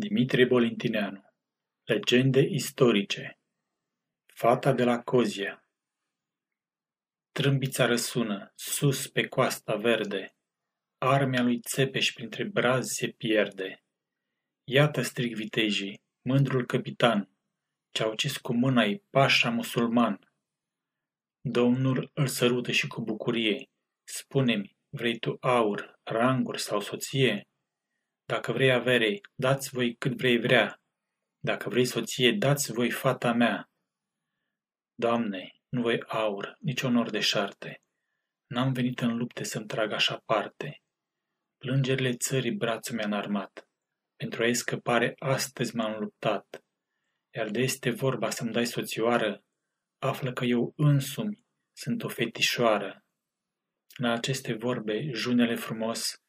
Dimitrie Bolintineanu Legende istorice Fata de la Cozia Trâmbița răsună, sus pe coasta verde, Armea lui Țepeș printre brazi se pierde. Iată strig vitejii, mândrul capitan, Ce-a ucis cu mâna-i pașa musulman. Domnul îl sărută și cu bucurie, Spune-mi, vrei tu aur, ranguri sau soție? Dacă vrei avere, dați voi cât vrei vrea. Dacă vrei soție, dați voi fata mea. Doamne, nu voi aur, nici onor de șarte. N-am venit în lupte să-mi trag așa parte. Plângerile țării brațul mi-a armat. Pentru a-i scăpare astăzi m-am luptat. Iar de este vorba să-mi dai soțioară, află că eu însumi sunt o fetișoară. La aceste vorbe, junele frumos,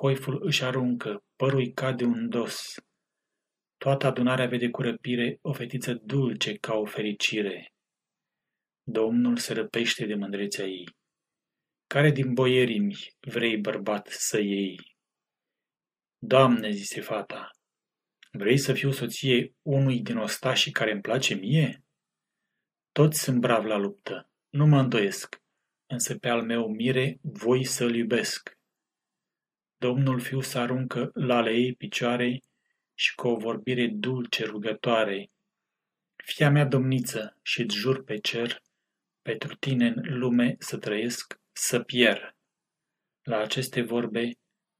Coiful își aruncă, părul cade un dos. Toată adunarea vede cu răpire o fetiță dulce ca o fericire. Domnul se răpește de mândrețea ei. Care din boierii vrei bărbat să iei? Doamne, zise fata, vrei să fiu soție unui din ostașii care îmi place mie? Toți sunt brav la luptă, nu mă îndoiesc, însă pe al meu mire voi să-l iubesc. Domnul fiu să aruncă la ale ei picioare și cu o vorbire dulce rugătoare. Fia mea domniță și-ți jur pe cer, pentru tine în lume să trăiesc, să pierd. La aceste vorbe,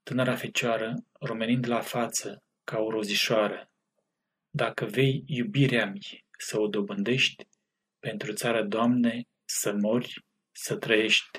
tânăra fecioară, romenind la față ca o rozișoară, dacă vei iubirea mi să o dobândești, pentru țară, Doamne, să mori, să trăiești.